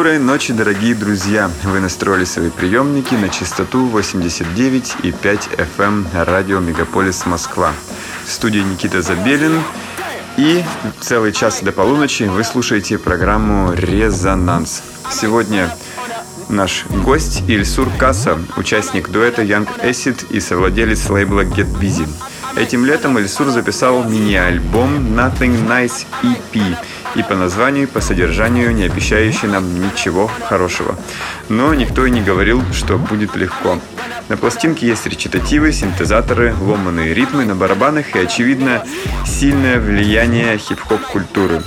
Доброй ночи, дорогие друзья! Вы настроили свои приемники на частоту 89,5 FM эм радио Мегаполис Москва. В студии Никита Забелин. И целый час до полуночи вы слушаете программу «Резонанс». Сегодня наш гость Ильсур Касса, участник дуэта Young Acid и совладелец лейбла Get Busy. Этим летом Ильсур записал мини-альбом Nothing Nice EP – и по названию, и по содержанию не обещающий нам ничего хорошего. Но никто и не говорил, что будет легко. На пластинке есть речитативы, синтезаторы, ломаные ритмы на барабанах и, очевидно, сильное влияние хип-хоп культуры.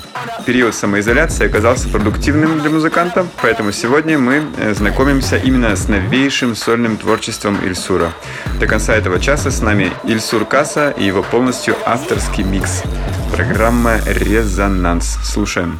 Период самоизоляции оказался продуктивным для музыканта, поэтому сегодня мы э, знакомимся именно с новейшим сольным творчеством Ильсура. До конца этого часа с нами Ильсур Каса и его полностью авторский микс. Программа «Резонанс». Слушаем.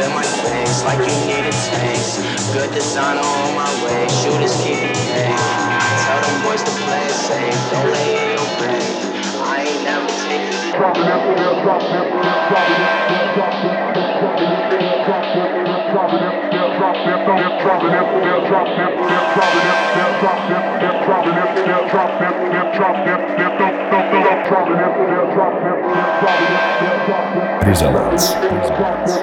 In my face, like you need needed space. Good design on my way, shooters keep me paid. Tell them boys to play it safe, don't lay in your grave. I ain't never taking it, Presence. Presence.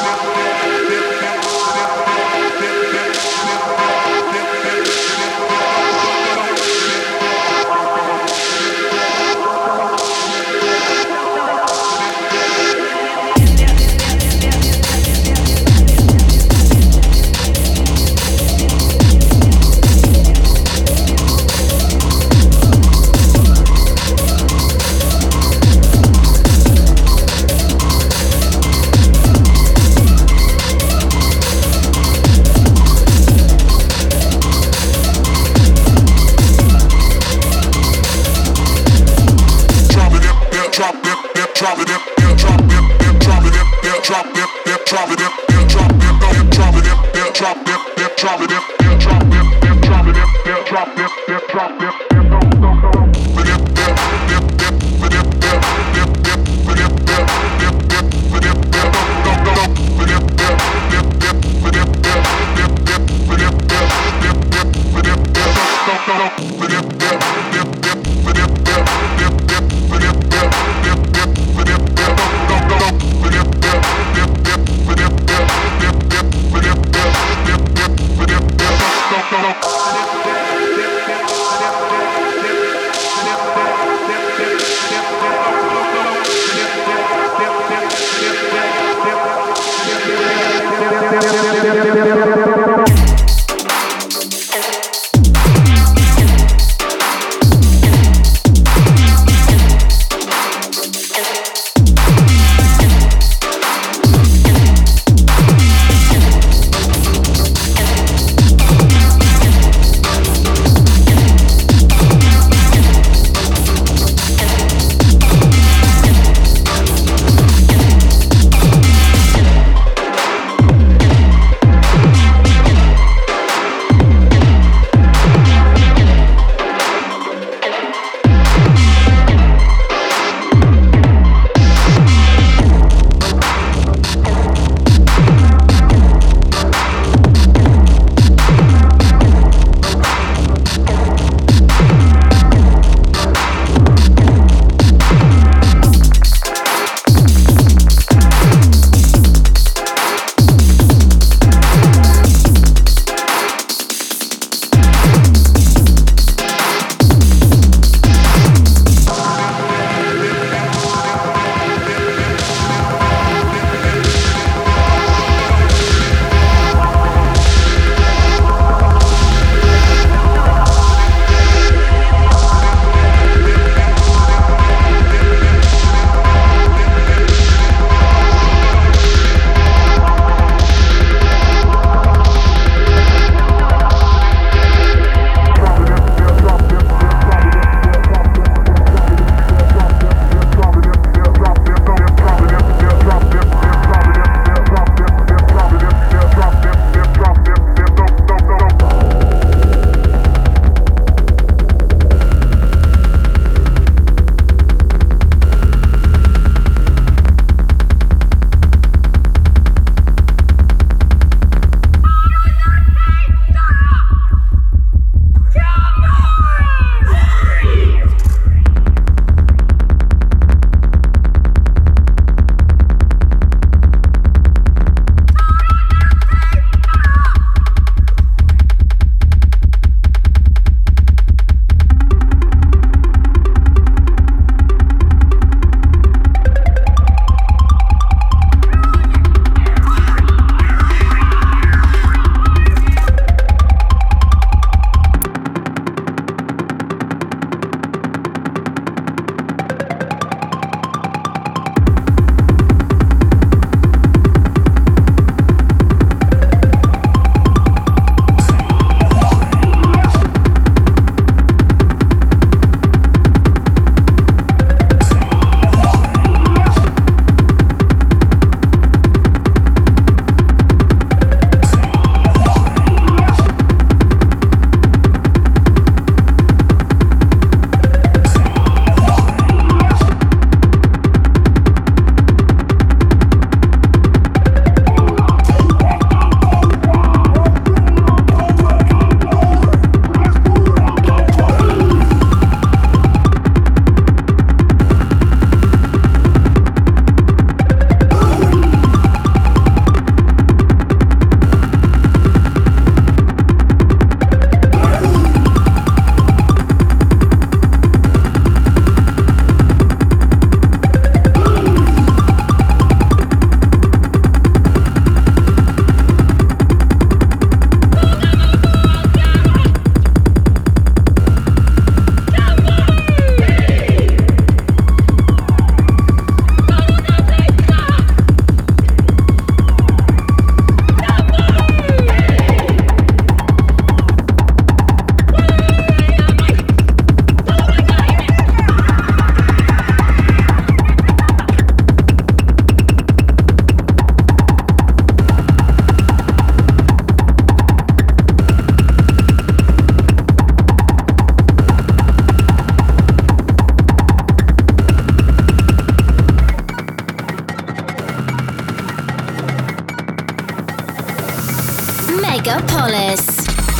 Polis.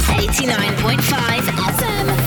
89.5 FM.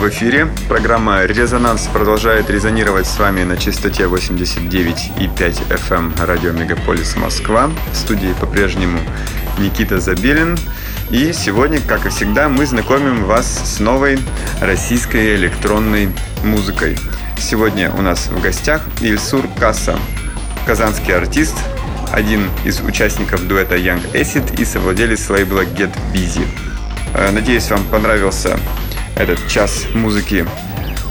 В эфире. Программа «Резонанс» продолжает резонировать с вами на частоте 89,5 FM эм радио Мегаполис Москва. В студии по-прежнему Никита Забелин. И сегодня, как и всегда, мы знакомим вас с новой российской электронной музыкой. Сегодня у нас в гостях Ильсур Касса, казанский артист, один из участников дуэта Young Acid и совладелец лейбла Get Busy. Э, надеюсь, вам понравился этот час музыки,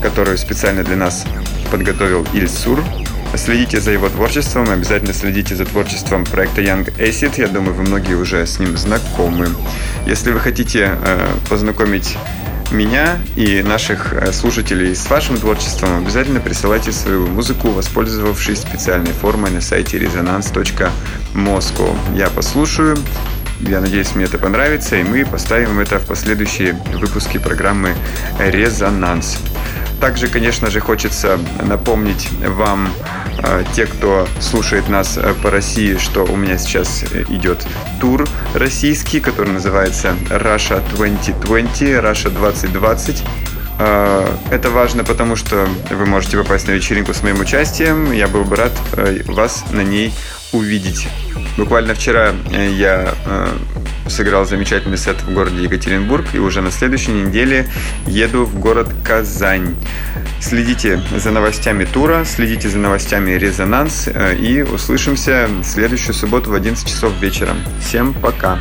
которую специально для нас подготовил Ильсур. Следите за его творчеством, обязательно следите за творчеством проекта Young Acid. Я думаю, вы многие уже с ним знакомы. Если вы хотите э, познакомить меня и наших э, слушателей с вашим творчеством, обязательно присылайте свою музыку, воспользовавшись специальной формой на сайте resonance.moscow. Я послушаю я надеюсь, мне это понравится, и мы поставим это в последующие выпуски программы «Резонанс». Также, конечно же, хочется напомнить вам, э, те, кто слушает нас э, по России, что у меня сейчас идет тур российский, который называется Russia 2020, Russia 2020. Э, это важно, потому что вы можете попасть на вечеринку с моим участием. Я был бы рад вас на ней увидеть. Буквально вчера э, я э, сыграл замечательный сет в городе Екатеринбург и уже на следующей неделе еду в город Казань. Следите за новостями тура, следите за новостями Резонанс э, и услышимся в следующую субботу в 11 часов вечера. Всем пока!